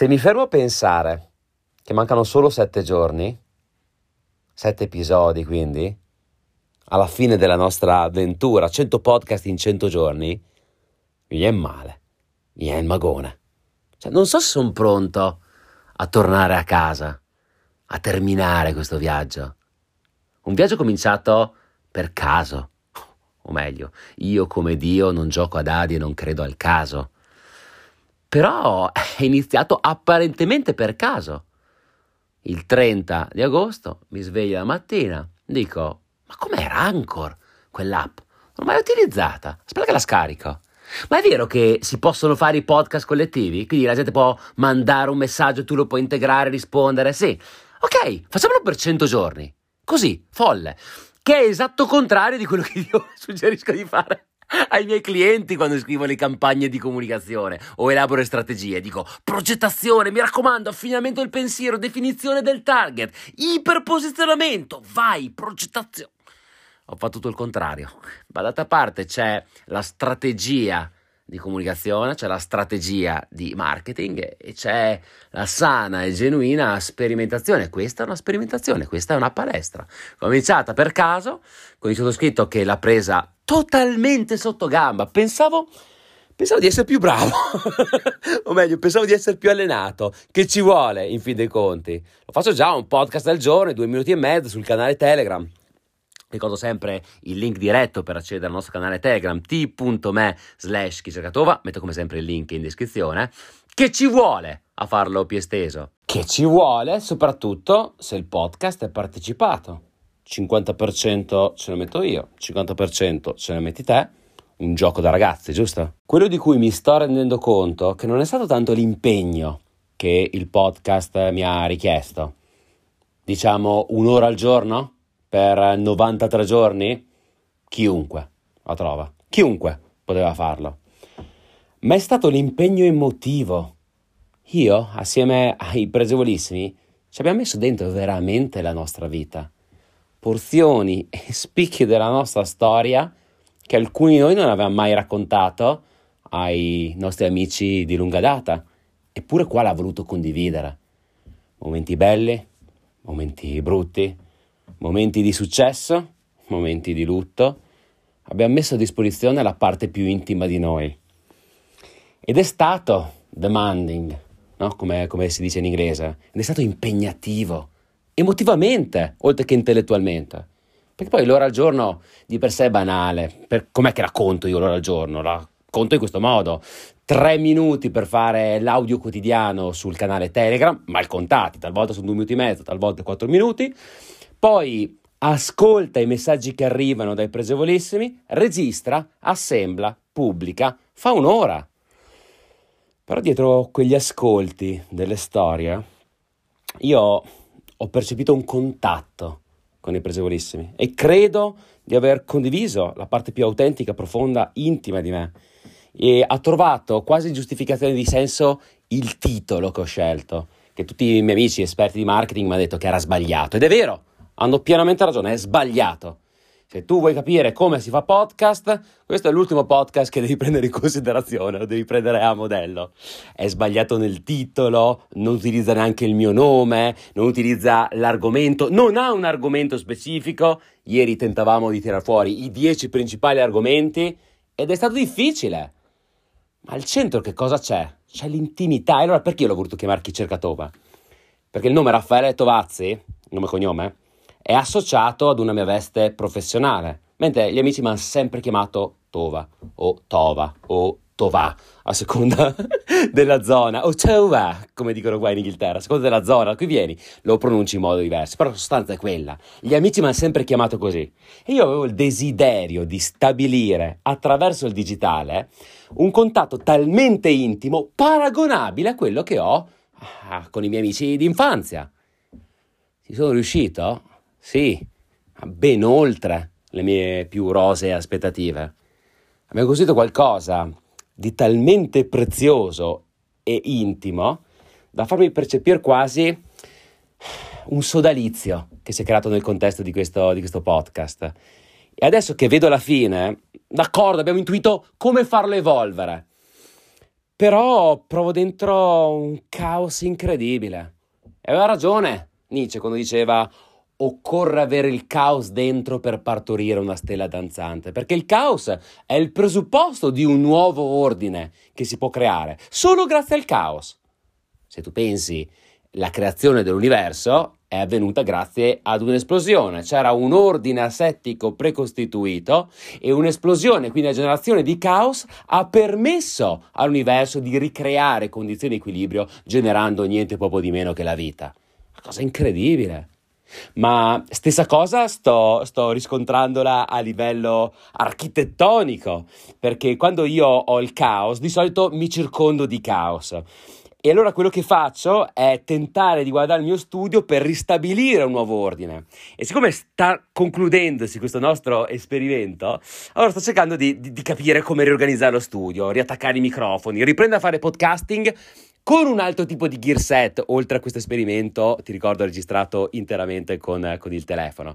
Se mi fermo a pensare che mancano solo sette giorni, sette episodi quindi, alla fine della nostra avventura, 100 podcast in 100 giorni, mi viene male, mi viene il magone. Cioè, non so se sono pronto a tornare a casa, a terminare questo viaggio. Un viaggio cominciato per caso, o meglio, io come Dio non gioco a dadi e non credo al caso. Però è iniziato apparentemente per caso. Il 30 di agosto mi sveglio la mattina, dico, ma com'era Anchor, quell'app? Non l'ho mai utilizzata, aspetta che la scarico. Ma è vero che si possono fare i podcast collettivi? Quindi la gente può mandare un messaggio, tu lo puoi integrare, rispondere? Sì. Ok, facciamolo per 100 giorni. Così, folle. Che è esatto contrario di quello che io suggerisco di fare ai miei clienti quando scrivo le campagne di comunicazione o elaboro strategie. Dico progettazione, mi raccomando, affinamento del pensiero, definizione del target, iperposizionamento, vai, progettazione. Ho fatto tutto il contrario. Dall'altra parte c'è la strategia di comunicazione, c'è la strategia di marketing e c'è la sana e genuina sperimentazione. Questa è una sperimentazione, questa è una palestra. Cominciata per caso con il sottoscritto che l'ha presa totalmente sotto gamba. Pensavo, pensavo di essere più bravo, o meglio, pensavo di essere più allenato. Che ci vuole in fin dei conti? Lo faccio già un podcast al giorno, due minuti e mezzo sul canale Telegram. Ricordo sempre il link diretto per accedere al nostro canale Telegram t.me slash chicercatova, metto come sempre il link in descrizione. Che ci vuole a farlo più esteso? Che ci vuole soprattutto se il podcast è partecipato. 50% ce lo metto io, 50% ce lo metti te. Un gioco da ragazzi, giusto? Quello di cui mi sto rendendo conto che non è stato tanto l'impegno che il podcast mi ha richiesto. Diciamo un'ora al giorno? Per 93 giorni, chiunque la trova, chiunque poteva farlo. Ma è stato l'impegno emotivo. Io, assieme ai presevolissimi, ci abbiamo messo dentro veramente la nostra vita. Porzioni e spicchi della nostra storia che alcuni di noi non avevamo mai raccontato ai nostri amici di lunga data, eppure qua l'ha voluto condividere. Momenti belli, momenti brutti, momenti di successo, momenti di lutto, abbiamo messo a disposizione la parte più intima di noi. Ed è stato demanding, no? come, come si dice in inglese, ed è stato impegnativo, emotivamente, oltre che intellettualmente. Perché poi l'ora al giorno di per sé è banale. Per, com'è che racconto io l'ora al giorno? La conto in questo modo. Tre minuti per fare l'audio quotidiano sul canale Telegram, mal contati, talvolta sono due minuti e mezzo, talvolta quattro minuti poi ascolta i messaggi che arrivano dai presevolissimi, registra, assembla, pubblica, fa un'ora. Però dietro quegli ascolti delle storie io ho percepito un contatto con i presevolissimi e credo di aver condiviso la parte più autentica, profonda, intima di me e ha trovato quasi giustificazione di senso il titolo che ho scelto, che tutti i miei amici esperti di marketing mi hanno detto che era sbagliato ed è vero, hanno pienamente ragione, è sbagliato. Se tu vuoi capire come si fa podcast, questo è l'ultimo podcast che devi prendere in considerazione, lo devi prendere a modello. È sbagliato nel titolo, non utilizza neanche il mio nome, non utilizza l'argomento, non ha un argomento specifico. Ieri tentavamo di tirare fuori i dieci principali argomenti ed è stato difficile. Ma al centro che cosa c'è? C'è l'intimità. E allora perché io l'ho voluto chiamare Chi cerca? Perché il nome Raffaele Tovazzi, nome e cognome, è associato ad una mia veste professionale, mentre gli amici mi hanno sempre chiamato Tova o Tova o Tova, a seconda della zona, o Tova, come dicono qua in Inghilterra, a seconda della zona a cui vieni, lo pronunci in modo diverso, però la sostanza è quella. Gli amici mi hanno sempre chiamato così e io avevo il desiderio di stabilire attraverso il digitale un contatto talmente intimo, paragonabile a quello che ho ah, con i miei amici d'infanzia. Ci sono riuscito? Sì, ben oltre le mie più rosee aspettative. Abbiamo costruito qualcosa di talmente prezioso e intimo da farmi percepire quasi un sodalizio che si è creato nel contesto di questo, di questo podcast. E adesso che vedo la fine, d'accordo, abbiamo intuito come farlo evolvere. però provo dentro un caos incredibile. E aveva ragione Nietzsche quando diceva occorre avere il caos dentro per partorire una stella danzante, perché il caos è il presupposto di un nuovo ordine che si può creare solo grazie al caos. Se tu pensi la creazione dell'universo è avvenuta grazie ad un'esplosione. C'era un ordine asettico precostituito e un'esplosione, quindi la generazione di caos, ha permesso all'universo di ricreare condizioni di equilibrio generando niente poco di meno che la vita. Una cosa incredibile. Ma stessa cosa sto, sto, riscontrandola a livello architettonico, perché quando io ho il caos, di solito mi circondo di caos. E allora quello che faccio è tentare di guardare il mio studio per ristabilire un nuovo ordine. E siccome sta concludendosi questo nostro esperimento, allora sto cercando di, di, di capire come riorganizzare lo studio, riattaccare i microfoni, riprendere a fare podcasting con un altro tipo di gear set, oltre a questo esperimento, ti ricordo, registrato interamente con, con, il telefono.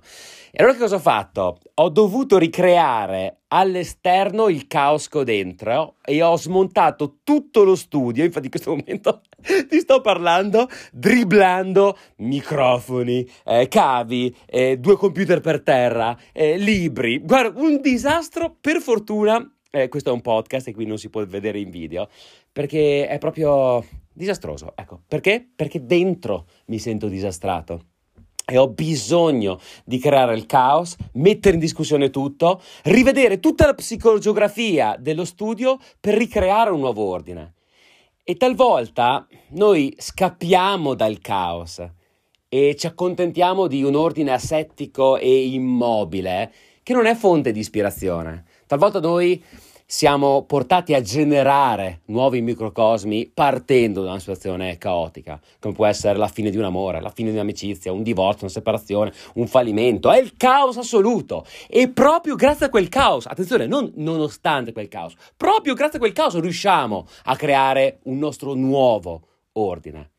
E allora che cosa ho fatto? Ho dovuto ricreare all'esterno il caos che ho dentro e ho smontato tutto lo studio, infatti in questo momento ti sto parlando, dribblando microfoni, eh, cavi, eh, due computer per terra, eh, libri. Guarda, un disastro, per fortuna eh, questo è un podcast e quindi non si può vedere in video, perché è proprio disastroso. Ecco, perché? Perché dentro mi sento disastrato e ho bisogno di creare il caos, mettere in discussione tutto, rivedere tutta la psicogeografia dello studio per ricreare un nuovo ordine. E talvolta noi scappiamo dal caos e ci accontentiamo di un ordine asettico e immobile che non è fonte di ispirazione. Talvolta noi siamo portati a generare nuovi microcosmi partendo da una situazione caotica, come può essere la fine di un amore, la fine di un'amicizia, un divorzio, una separazione, un fallimento. È il caos assoluto. E proprio grazie a quel caos, attenzione, non nonostante quel caos, proprio grazie a quel caos riusciamo a creare un nostro nuovo ordine.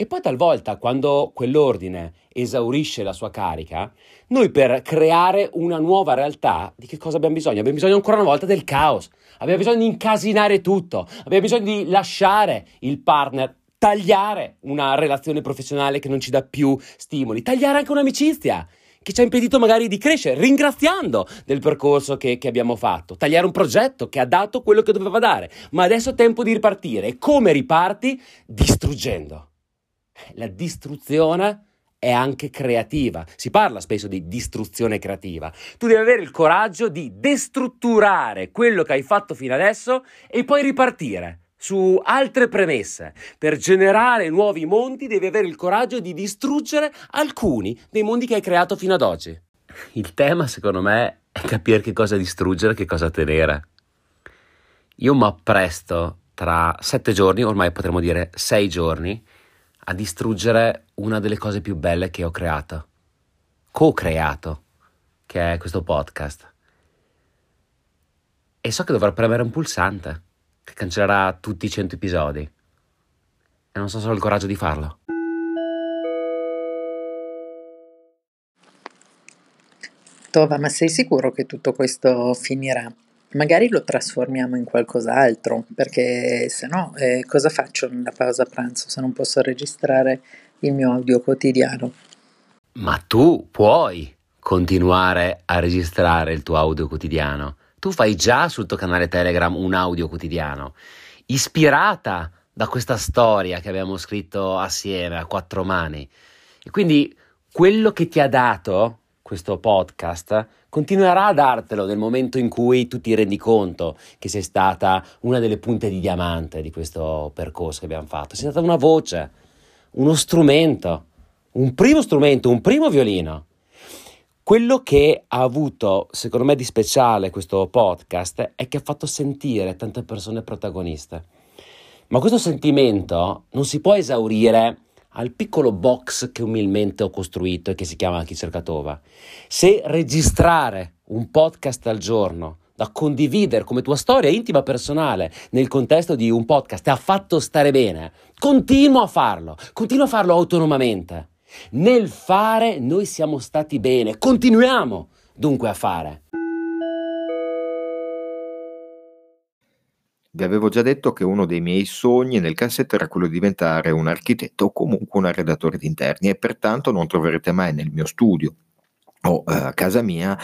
E poi talvolta, quando quell'ordine esaurisce la sua carica, noi per creare una nuova realtà, di che cosa abbiamo bisogno? Abbiamo bisogno ancora una volta del caos, abbiamo bisogno di incasinare tutto, abbiamo bisogno di lasciare il partner, tagliare una relazione professionale che non ci dà più stimoli, tagliare anche un'amicizia che ci ha impedito magari di crescere, ringraziando del percorso che, che, abbiamo fatto, tagliare un progetto che ha dato quello che doveva dare, ma adesso è tempo di ripartire. E come riparti? Distruggendo. La distruzione è anche creativa. Si parla spesso di distruzione creativa. Tu devi avere il coraggio di destrutturare quello che hai fatto fino adesso e poi ripartire su altre premesse. Per generare nuovi mondi devi avere il coraggio di distruggere alcuni dei mondi che hai creato fino ad oggi. Il tema, secondo me, è capire che cosa distruggere e che cosa tenere. Io mi appresto tra sette giorni, ormai potremmo dire sei giorni, a distruggere una delle cose più belle che ho creato, co-creato, che è questo podcast. E so che dovrò premere un pulsante che cancellerà tutti i 100 episodi. E non so se ho il coraggio di farlo. Tova, ma sei sicuro che tutto questo finirà? Magari lo trasformiamo in qualcos'altro, perché se no eh, cosa faccio nella pausa pranzo se non posso registrare il mio audio quotidiano? Ma tu puoi continuare a registrare il tuo audio quotidiano. Tu fai già sul tuo canale Telegram un audio quotidiano, ispirata da questa storia che abbiamo scritto assieme a quattro mani. E quindi quello che ti ha dato questo podcast continuerà a dartelo nel momento in cui tu ti rendi conto che sei stata una delle punte di diamante di questo percorso che abbiamo fatto. Sei stata una voce, uno strumento, un primo strumento, un primo violino. Quello che ha avuto, secondo me, di speciale questo podcast è che ha fatto sentire tante persone protagoniste. Ma questo sentimento non si può esaurire al piccolo box che umilmente ho costruito e che si chiama Chi cerca Tova. Se registrare un podcast al giorno da condividere come tua storia intima personale nel contesto di un podcast ti ha fatto stare bene, continua a farlo, continua a farlo autonomamente. Nel fare noi siamo stati bene, continuiamo dunque a fare. Vi avevo già detto che uno dei miei sogni nel cassetto era quello di diventare un architetto o comunque un arredatore di interni e pertanto non troverete mai nel mio studio o eh, a casa mia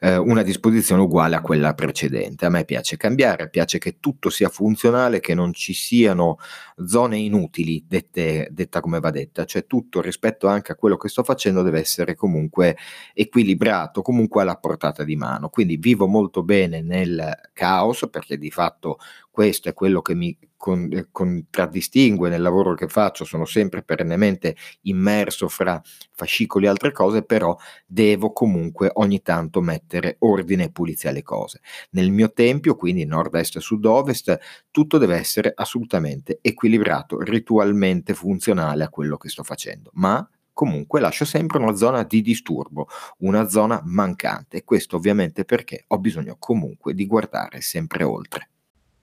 eh, una disposizione uguale a quella precedente. A me piace cambiare, piace che tutto sia funzionale, che non ci siano zone inutili, dette, detta come va detta, cioè tutto rispetto anche a quello che sto facendo deve essere comunque equilibrato, comunque alla portata di mano. Quindi vivo molto bene nel caos perché di fatto questo è quello che mi con, eh, contraddistingue nel lavoro che faccio, sono sempre perennemente immerso fra fascicoli e altre cose, però devo comunque ogni tanto mettere ordine e pulizia alle cose. Nel mio tempio, quindi nord-est sud-ovest, tutto deve essere assolutamente equilibrato, ritualmente funzionale a quello che sto facendo, ma comunque lascio sempre una zona di disturbo, una zona mancante questo ovviamente perché ho bisogno comunque di guardare sempre oltre.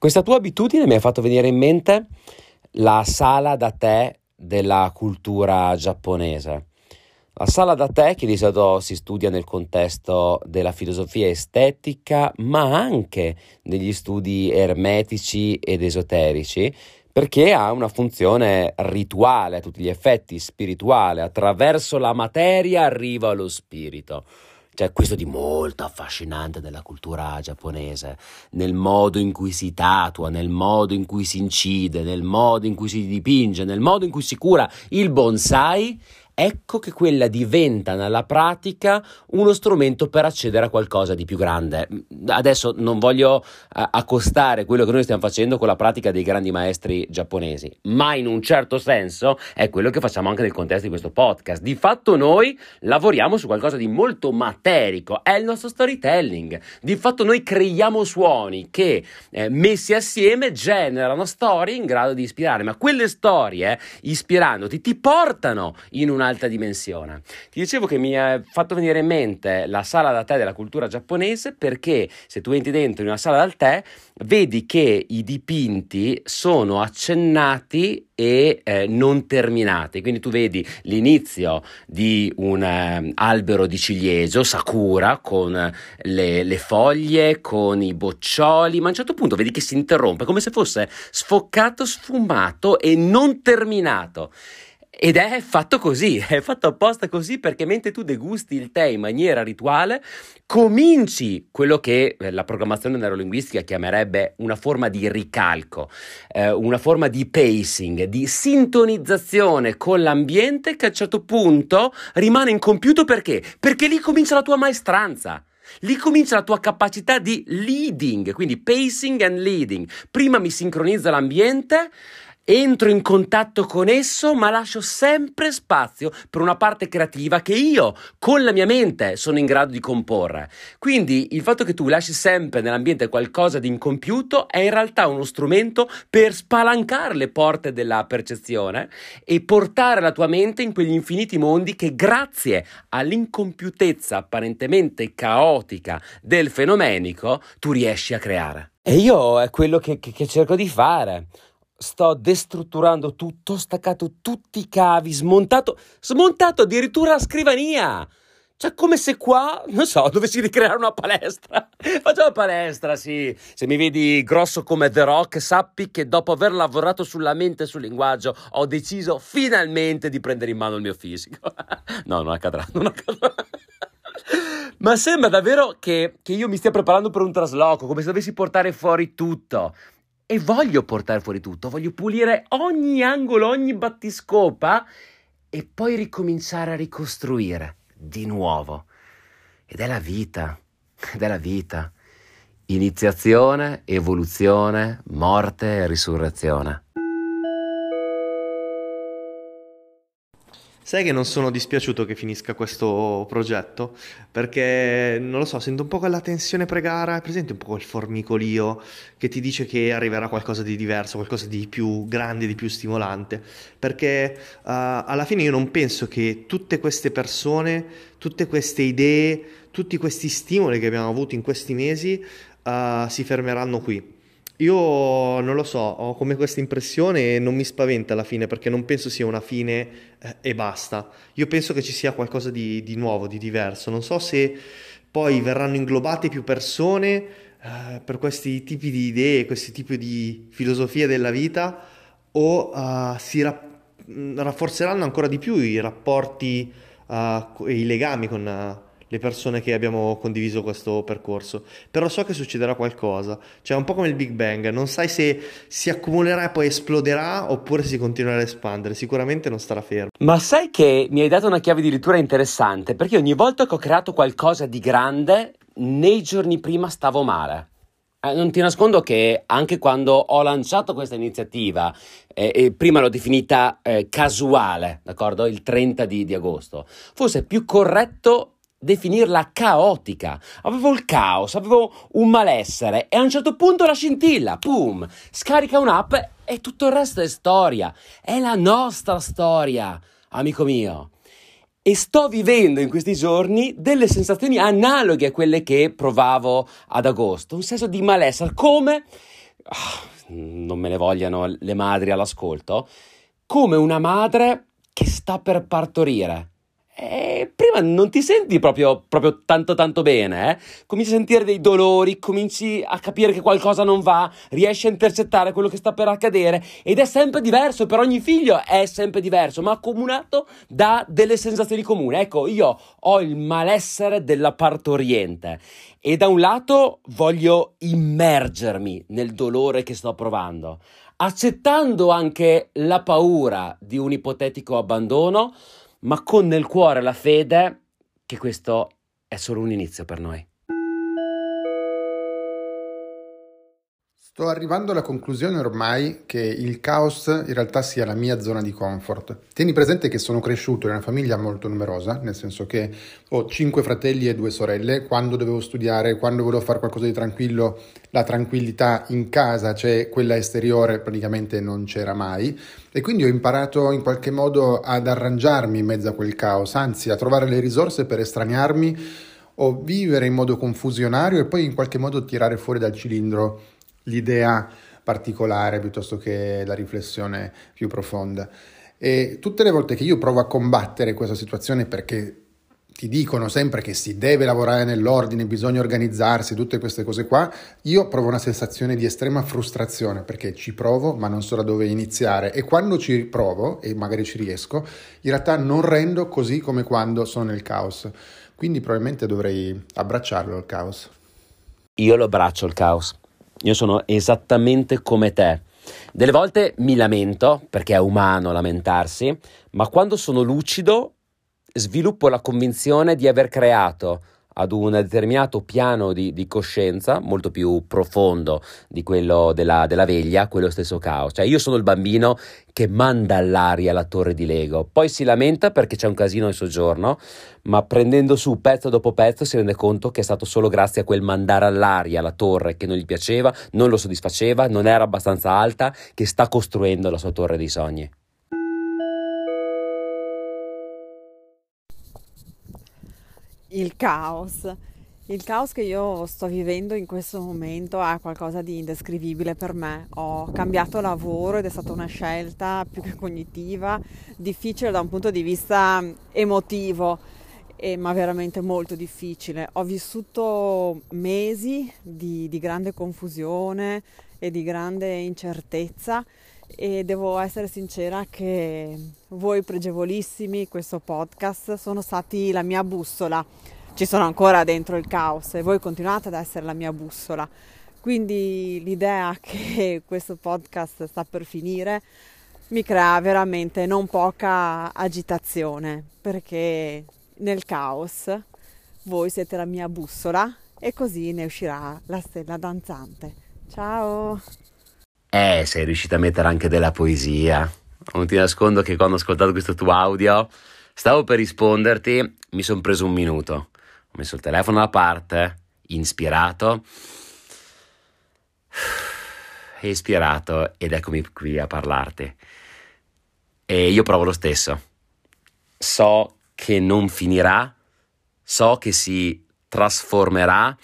Questa tua abitudine mi ha fatto venire in mente la sala da tè della cultura giapponese. La sala da tè che di solito si studia nel contesto della filosofia estetica, ma anche negli studi ermetici ed esoterici, perché ha una funzione rituale a tutti gli effetti, spirituale, attraverso la materia arriva lo spirito. C'è questo di molto affascinante della cultura giapponese, nel modo in cui si tatua, nel modo in cui si incide, nel modo in cui si dipinge, nel modo in cui si cura il bonsai ecco che quella diventa nella pratica uno strumento per accedere a qualcosa di più grande. Adesso non voglio uh, accostare quello che noi stiamo facendo con la pratica dei grandi maestri giapponesi, ma in un certo senso è quello che facciamo anche nel contesto di questo podcast. Di fatto noi lavoriamo su qualcosa di molto materico, è il nostro storytelling. Di fatto noi creiamo suoni che eh, messi assieme generano storie in grado di ispirare, ma quelle storie ispirandoti ti portano in una un'alta dimensione. Ti dicevo che mi ha fatto venire in mente la sala da tè della cultura giapponese perché se tu entri dentro in una sala da tè vedi che i dipinti sono accennati e eh, non terminati. Quindi tu vedi l'inizio di un eh, albero di ciliegio, sakura, con le, le, foglie, con i boccioli, ma a un certo punto vedi che si interrompe come se fosse sfoccato, sfumato e non terminato. Ed è fatto così, è fatto apposta così perché mentre tu degusti il tè in maniera rituale, cominci quello che eh, la programmazione neurolinguistica chiamerebbe una forma di ricalco, eh, una forma di pacing, di sintonizzazione con l'ambiente che a un certo punto rimane incompiuto perché? Perché lì comincia la tua maestranza. Lì comincia la tua capacità di leading, quindi pacing and leading. Prima mi sincronizza l'ambiente, entro in contatto con esso, ma lascio sempre spazio per una parte creativa che io, con la mia mente, sono in grado di comporre. Quindi il fatto che tu lasci sempre nell'ambiente qualcosa di incompiuto è in realtà uno strumento per spalancare le porte della percezione e portare la tua mente in quegli infiniti mondi che grazie all'incompiutezza apparentemente caotica del fenomenico tu riesci a creare. E io è quello che, che, che cerco di fare sto destrutturando tutto, ho staccato tutti i cavi, smontato, smontato addirittura la scrivania. Cioè, come se qua, non so, dovessi ricreare una palestra. Faccio la palestra, sì. Se mi vedi grosso come The Rock, sappi che dopo aver lavorato sulla mente e sul linguaggio, ho deciso finalmente di prendere in mano il mio fisico. no, non accadrà, non accadrà. Ma sembra davvero che, che io mi stia preparando per un trasloco, come se dovessi portare fuori tutto e voglio portare fuori tutto, voglio pulire ogni angolo, ogni battiscopa e poi ricominciare a ricostruire di nuovo. Ed è la vita, ed è la vita. Iniziazione, evoluzione, morte e risurrezione. Sai che non sono dispiaciuto che finisca questo progetto? Perché non lo so, sento un po' quella tensione pre-gara, è presente un po' quel formicolio che ti dice che arriverà qualcosa di diverso, qualcosa di più grande, di più stimolante. Perché uh, alla fine io non penso che tutte queste persone, tutte queste idee, tutti questi stimoli che abbiamo avuto in questi mesi uh, si fermeranno qui io non lo so, ho come questa impressione e non mi spaventa alla fine perché non penso sia una fine eh, e basta. Io penso che ci sia qualcosa di, di, nuovo, di diverso. Non so se poi verranno inglobate più persone eh, per questi tipi di idee, questi tipi di filosofie della vita o uh, si ra- rafforzeranno ancora di più i rapporti e i legami con uh, le persone che abbiamo condiviso questo percorso. Però so che succederà qualcosa, cioè un po' come il Big Bang, non sai se si accumulerà e poi esploderà oppure si continuerà ad espandere, sicuramente non starà fermo. Ma sai che mi hai dato una chiave di lettura interessante, perché ogni volta che ho creato qualcosa di grande, nei giorni prima stavo male. Eh, non ti nascondo che anche quando ho lanciato questa iniziativa, eh, e prima l'ho definita eh, casuale, d'accordo? Il 30 di, di agosto, forse è più corretto definirla caotica. Avevo il caos, avevo un malessere e a un certo punto la scintilla, pum, scarica un'app e tutto il resto è storia. È la nostra storia, amico mio. E sto vivendo in questi giorni delle sensazioni analoghe a quelle che provavo ad agosto, un senso di malessere, come oh, non me ne vogliano le madri all'ascolto, come una madre che sta per partorire eh, prima non ti senti proprio, proprio tanto tanto bene, eh? cominci a sentire dei dolori, cominci a capire che qualcosa non va, riesci a intercettare quello che sta per accadere ed è sempre diverso, per ogni figlio è sempre diverso, ma accomunato da delle sensazioni comuni. Ecco, io ho il malessere della partoriente e da un lato voglio immergermi nel dolore che sto provando, accettando anche la paura di un ipotetico abbandono, ma con nel cuore la fede che questo è solo un inizio per noi. Sto arrivando alla conclusione ormai che il caos in realtà sia la mia zona di comfort. Tieni presente che sono cresciuto in una famiglia molto numerosa, nel senso che ho cinque fratelli e due sorelle. Quando dovevo studiare, quando volevo fare qualcosa di tranquillo, la tranquillità in casa, cioè quella esteriore, praticamente non c'era mai. E quindi ho imparato in qualche modo ad arrangiarmi in mezzo a quel caos, anzi a trovare le risorse per estraniarmi o vivere in modo confusionario e poi in qualche modo tirare fuori dal cilindro l'idea particolare piuttosto che la riflessione più profonda. E tutte le volte che io provo a combattere questa situazione perché ti dicono sempre che si deve lavorare nell'ordine, bisogna organizzarsi, tutte queste cose qua, io provo una sensazione di estrema frustrazione perché ci provo ma non so da dove iniziare e quando ci provo e magari ci riesco, in realtà non rendo così come quando sono nel caos. Quindi probabilmente dovrei abbracciarlo il caos. Io lo abbraccio il caos. Io sono esattamente come te. Delle volte mi lamento, perché è umano lamentarsi, ma quando sono lucido sviluppo la convinzione di aver creato ad un determinato piano di, di, coscienza molto più profondo di quello della, della, veglia, quello stesso caos. Cioè io sono il bambino che manda all'aria la torre di Lego, poi si lamenta perché c'è un casino in soggiorno, ma prendendo su pezzo dopo pezzo si rende conto che è stato solo grazie a quel mandare all'aria la torre che non gli piaceva, non lo soddisfaceva, non era abbastanza alta, che sta costruendo la sua torre dei sogni. Il caos. Il caos che io sto vivendo in questo momento è qualcosa di indescrivibile per me. Ho cambiato lavoro ed è stata una scelta più che cognitiva, difficile da un punto di vista emotivo, eh, ma veramente molto difficile. Ho vissuto mesi di, di grande confusione e di grande incertezza e devo essere sincera che voi pregevolissimi, questo podcast, sono stati la mia bussola. Ci sono ancora dentro il caos e voi continuate ad essere la mia bussola. Quindi l'idea che questo podcast sta per finire mi crea veramente non poca agitazione perché nel caos voi siete la mia bussola e così ne uscirà la stella danzante. Ciao! Eh, sei riuscita a mettere anche della poesia. Non ti nascondo che quando ho ascoltato questo tuo audio, stavo per risponderti, mi sono preso un minuto. Ho messo il telefono da parte, ispirato, ispirato ed eccomi qui a parlarti. E io provo lo stesso. So che non finirà, so che si trasformerà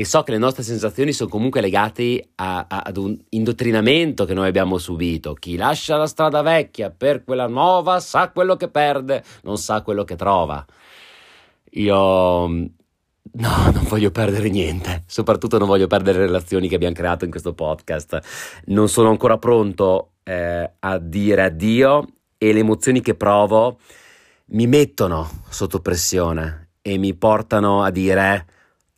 e so che le nostre sensazioni sono comunque legate a, a, ad un indottrinamento che noi abbiamo subito. Chi lascia la strada vecchia per quella nuova sa quello che perde, non sa quello che trova. Io mm, No, non voglio perdere niente, soprattutto non voglio perdere le relazioni che abbiamo creato in questo podcast. Non sono ancora pronto eh, a dire addio e le emozioni che provo mi mettono sotto pressione e mi portano a dire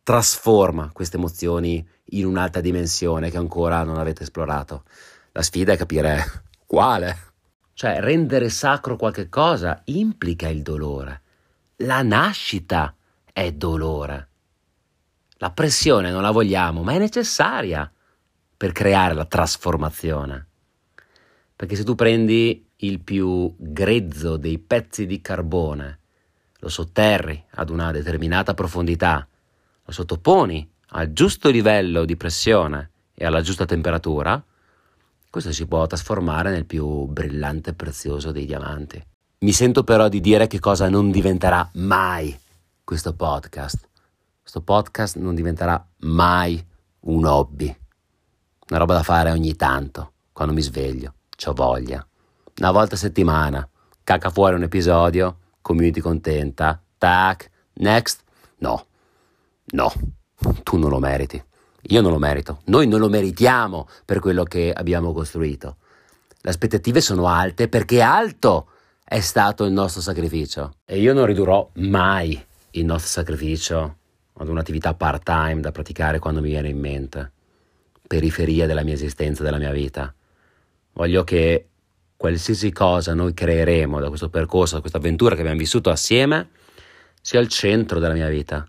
trasforma queste emozioni in un'altra dimensione che ancora non avete esplorato. La sfida è capire quale. Cioè, rendere sacro qualche cosa implica il dolore. La nascita è dolore. La pressione non la vogliamo, ma è necessaria per creare la trasformazione. Perché se tu prendi il più grezzo dei pezzi di carbone, lo sotterri ad una determinata profondità, lo sottoponi al giusto livello di pressione e alla giusta temperatura, questo si può trasformare nel più brillante e prezioso dei diamanti. Mi sento però di dire che cosa non diventerà mai questo podcast. Questo podcast non diventerà mai un hobby. Una roba da fare ogni tanto, quando mi sveglio, ho voglia. Una volta a settimana, cacca fuori un episodio, community contenta, tac, next. No, no, tu non lo meriti. Io non lo merito. Noi non lo meritiamo per quello che abbiamo costruito. Le aspettative sono alte perché alto è stato il nostro sacrificio. E io non ridurrò mai il nostro sacrificio ad un'attività part-time da praticare quando mi viene in mente, periferia della mia esistenza, della mia vita. Voglio che qualsiasi cosa noi creeremo da questo percorso, da questa avventura che abbiamo vissuto assieme, sia il centro della mia vita,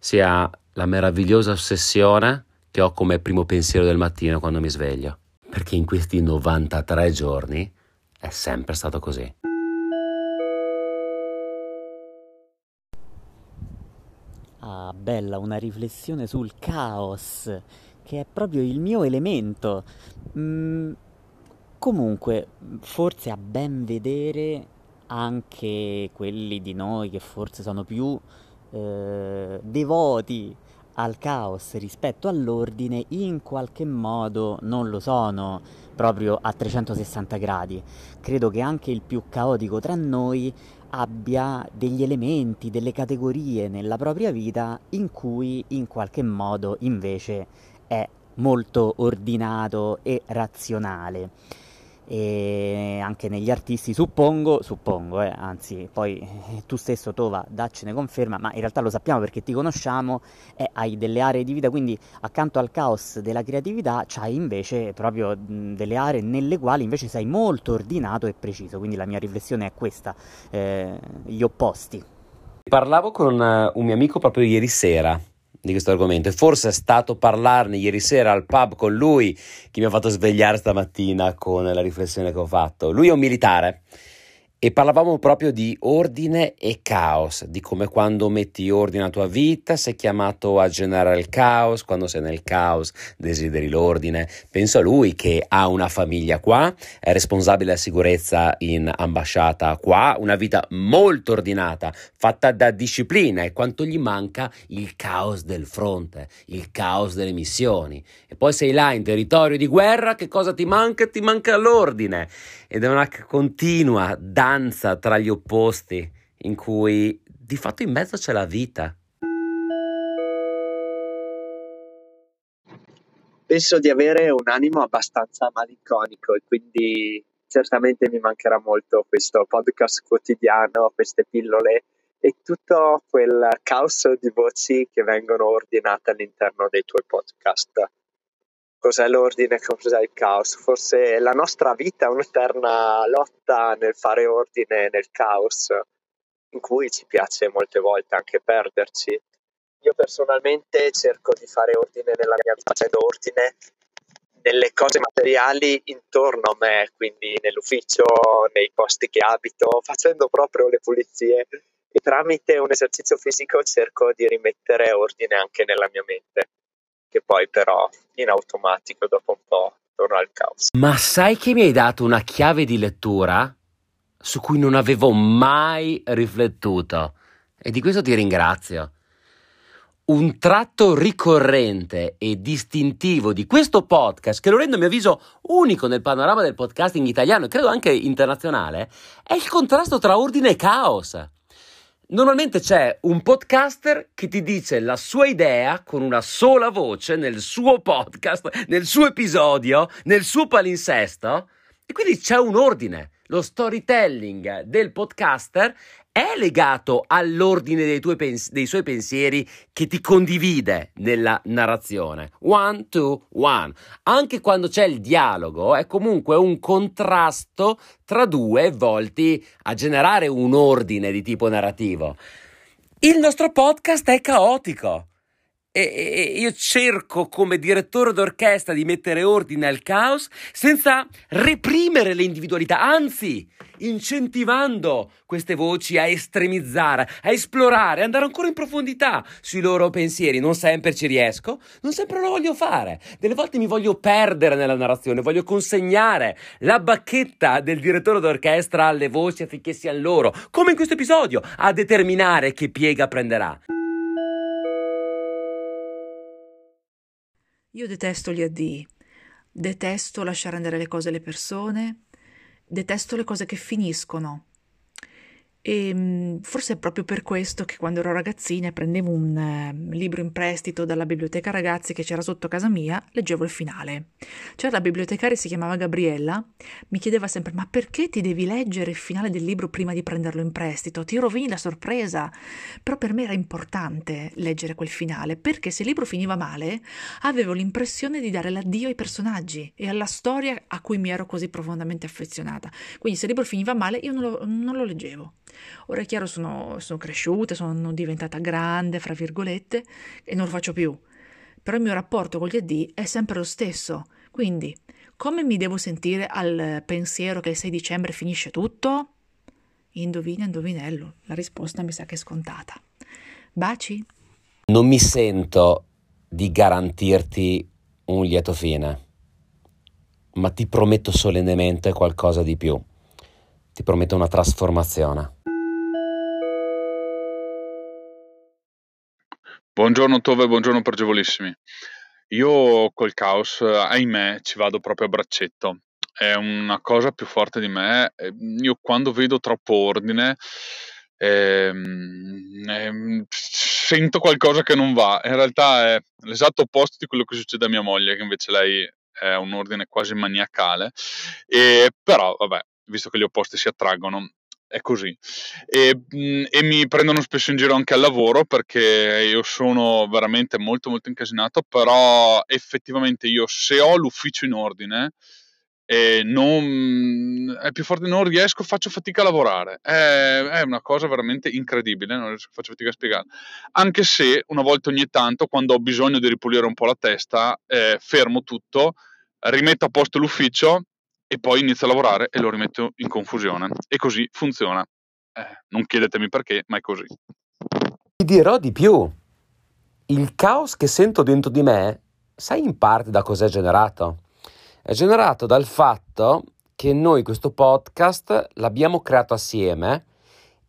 sia la meravigliosa ossessione che ho come primo pensiero del mattino quando mi sveglio. Perché in questi 93 giorni è sempre stato così. Ah, bella, una riflessione sul caos, che è proprio il mio elemento. Mm, comunque, forse a ben vedere anche quelli di noi che forse sono più eh, devoti al caos rispetto all'ordine, in qualche modo non lo sono proprio a 360 gradi. Credo che anche il più caotico tra noi abbia degli elementi, delle categorie nella propria vita in cui in qualche modo invece è molto ordinato e razionale e anche negli artisti, suppongo, suppongo, eh, anzi poi eh, tu stesso Tova daccene conferma, ma in realtà lo sappiamo perché ti conosciamo e hai delle aree di vita, quindi accanto al caos della creatività c'hai invece proprio delle aree nelle quali invece sei molto ordinato e preciso, quindi la mia riflessione è questa, eh, gli opposti. Parlavo con uh, un mio amico proprio ieri sera di questo argomento e forse è stato parlarne ieri sera al pub con lui che mi ha fatto svegliare stamattina con la riflessione che ho fatto. Lui è un militare e parlavamo proprio di ordine e caos, di come quando metti ordine alla tua vita sei chiamato a generare il caos, quando sei nel caos desideri l'ordine. Penso a lui che ha una famiglia qua, è responsabile della sicurezza in ambasciata qua, una vita molto ordinata, fatta da disciplina e quanto gli manca il caos del fronte, il caos delle missioni. E poi sei là in territorio di guerra, che cosa ti manca? Ti manca l'ordine ed è una continua danza tra gli opposti in cui di fatto in mezzo c'è la vita. Penso di avere un animo abbastanza malinconico e quindi certamente mi mancherà molto questo podcast quotidiano, queste pillole e tutto quel caos di voci che vengono ordinate all'interno dei tuoi podcast cos'è l'ordine, cos'è il caos. Forse la nostra vita è un'eterna lotta nel fare ordine nel caos, in cui ci piace molte volte anche perderci. Io personalmente cerco di fare ordine nella mia vita, facendo ordine nelle cose materiali intorno a me, quindi nell'ufficio, nei posti che abito, facendo proprio le pulizie e tramite un esercizio fisico cerco di rimettere ordine anche nella mia mente che poi però in automatico dopo un po' torna al caos. Ma sai che mi hai dato una chiave di lettura su cui non avevo mai riflettuto e di questo ti ringrazio. Un tratto ricorrente e distintivo di questo podcast, che lo rende a mio avviso unico nel panorama del podcasting italiano e credo anche internazionale, è il contrasto tra ordine e caos. Normalmente c'è un podcaster che ti dice la sua idea con una sola voce nel suo podcast, nel suo episodio, nel suo palinsesto e quindi c'è un ordine. Lo storytelling del podcaster è legato all'ordine dei, pens- dei, suoi pensieri che ti condivide nella narrazione. One, two, one. Anche quando c'è il dialogo, è comunque un contrasto tra due volti a generare un ordine di tipo narrativo. Il nostro podcast è caotico. E, io cerco come direttore d'orchestra di mettere ordine al caos senza reprimere le individualità, anzi incentivando queste voci a estremizzare, a esplorare, andare ancora in profondità sui loro pensieri. Non sempre ci riesco, non sempre lo voglio fare. Delle volte mi voglio perdere nella narrazione, voglio consegnare la bacchetta del direttore d'orchestra alle voci affinché siano loro, come in questo episodio, a determinare che piega prenderà. Io detesto gli addii, detesto lasciare andare le cose alle persone, detesto le cose che finiscono. E mm, forse è proprio per questo che quando ero ragazzina prendevo un eh, libro in prestito dalla biblioteca ragazzi che c'era sotto casa mia, leggevo il finale. C'era la bibliotecaria, si chiamava Gabriella, mi chiedeva sempre ma perché ti devi leggere il finale del libro prima di prenderlo in prestito? Ti rovini la sorpresa. Però per me era importante leggere quel finale perché se il libro finiva male avevo l'impressione di dare l'addio ai personaggi e alla storia a cui mi ero così profondamente affezionata. Quindi se il libro finiva male io non lo, non lo leggevo. Ora è chiaro, sono, sono cresciuta, sono diventata grande, fra virgolette, e non lo faccio più. Però il mio rapporto con gli AD è sempre lo stesso. Quindi, come mi devo sentire al pensiero che il 6 dicembre finisce tutto? Indovina, indovinello. La risposta mi sa che è scontata. Baci? Non mi sento di garantirti un lieto fine, ma ti prometto solennemente qualcosa di più. Ti prometto una trasformazione. Buongiorno Tove, buongiorno Pergevolissimi. Io col caos, ahimè, ci vado proprio a braccetto. È una cosa più forte di me. Io quando vedo troppo ordine ehm, ehm, sento qualcosa che non va. In realtà è l'esatto opposto di quello che succede a mia moglie, che invece lei è un ordine quasi maniacale. E, però, vabbè, visto che gli opposti si attraggono, è così. E, mm, e, mi prendono spesso in giro anche al lavoro perché io sono veramente molto molto incasinato, però effettivamente io se ho l'ufficio in ordine e non è più forte, non riesco, faccio fatica a lavorare. È, è una cosa veramente incredibile, non riesco, faccio fatica a spiegare. Anche se una volta ogni tanto, quando ho bisogno di ripulire un po' la testa, eh, fermo tutto, rimetto a posto l'ufficio e poi inizio a lavorare e lo rimetto in confusione. E così funziona. Eh, non chiedetemi perché, ma è così. Ti dirò di più. Il caos che sento dentro di me, sai in parte da cos'è generato? È generato dal fatto che noi questo podcast l'abbiamo creato assieme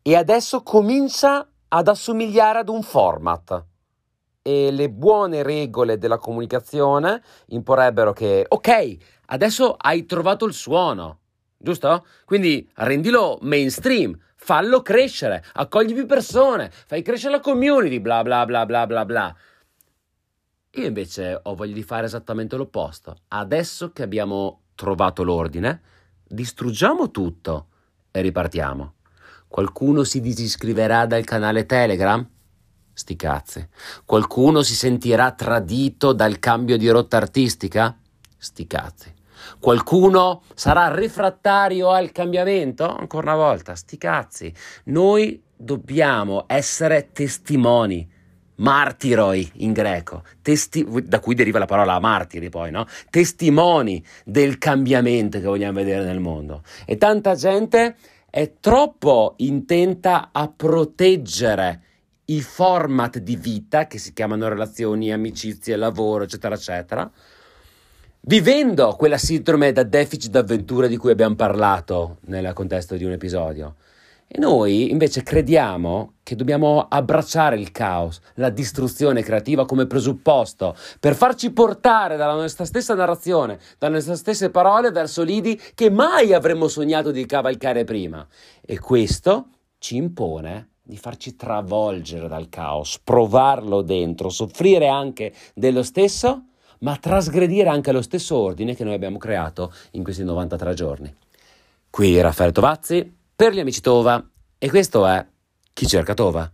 e adesso comincia ad assomigliare ad un format. E le buone regole della comunicazione imporrebbero che, ok, adesso hai trovato il suono, giusto? Quindi rendilo mainstream, fallo crescere, accogli più persone, fai crescere la community, bla bla bla bla bla bla. Io invece ho voglia di fare esattamente l'opposto. Adesso che abbiamo trovato l'ordine, distruggiamo tutto e ripartiamo. Qualcuno si disiscriverà dal canale Telegram? Sti cazzi. Qualcuno si sentirà tradito dal cambio di rotta artistica? Sti cazzi. Qualcuno sarà refrattario al cambiamento? Ancora una volta, sti cazzi. Noi dobbiamo essere testimoni, martiroi in greco, testi- da cui deriva la parola martiri poi, no? Testimoni del cambiamento che vogliamo vedere nel mondo. E tanta gente è troppo intenta a proteggere i format di vita che si chiamano relazioni, amicizie, lavoro, eccetera, eccetera, vivendo quella sindrome da deficit d'avventura di cui abbiamo parlato nel contesto di un episodio. E noi invece crediamo che dobbiamo abbracciare il caos, la distruzione creativa come presupposto per farci portare dalla nostra stessa narrazione, dalle nostre stesse parole verso lidi che mai avremmo sognato di cavalcare prima. E questo ci impone di farci travolgere dal caos, provarlo dentro, soffrire anche dello stesso, ma trasgredire anche lo stesso ordine che noi abbiamo creato in questi 93 giorni. Qui Raffaele Tovazzi per gli amici Tova e questo è Chi cerca Tova.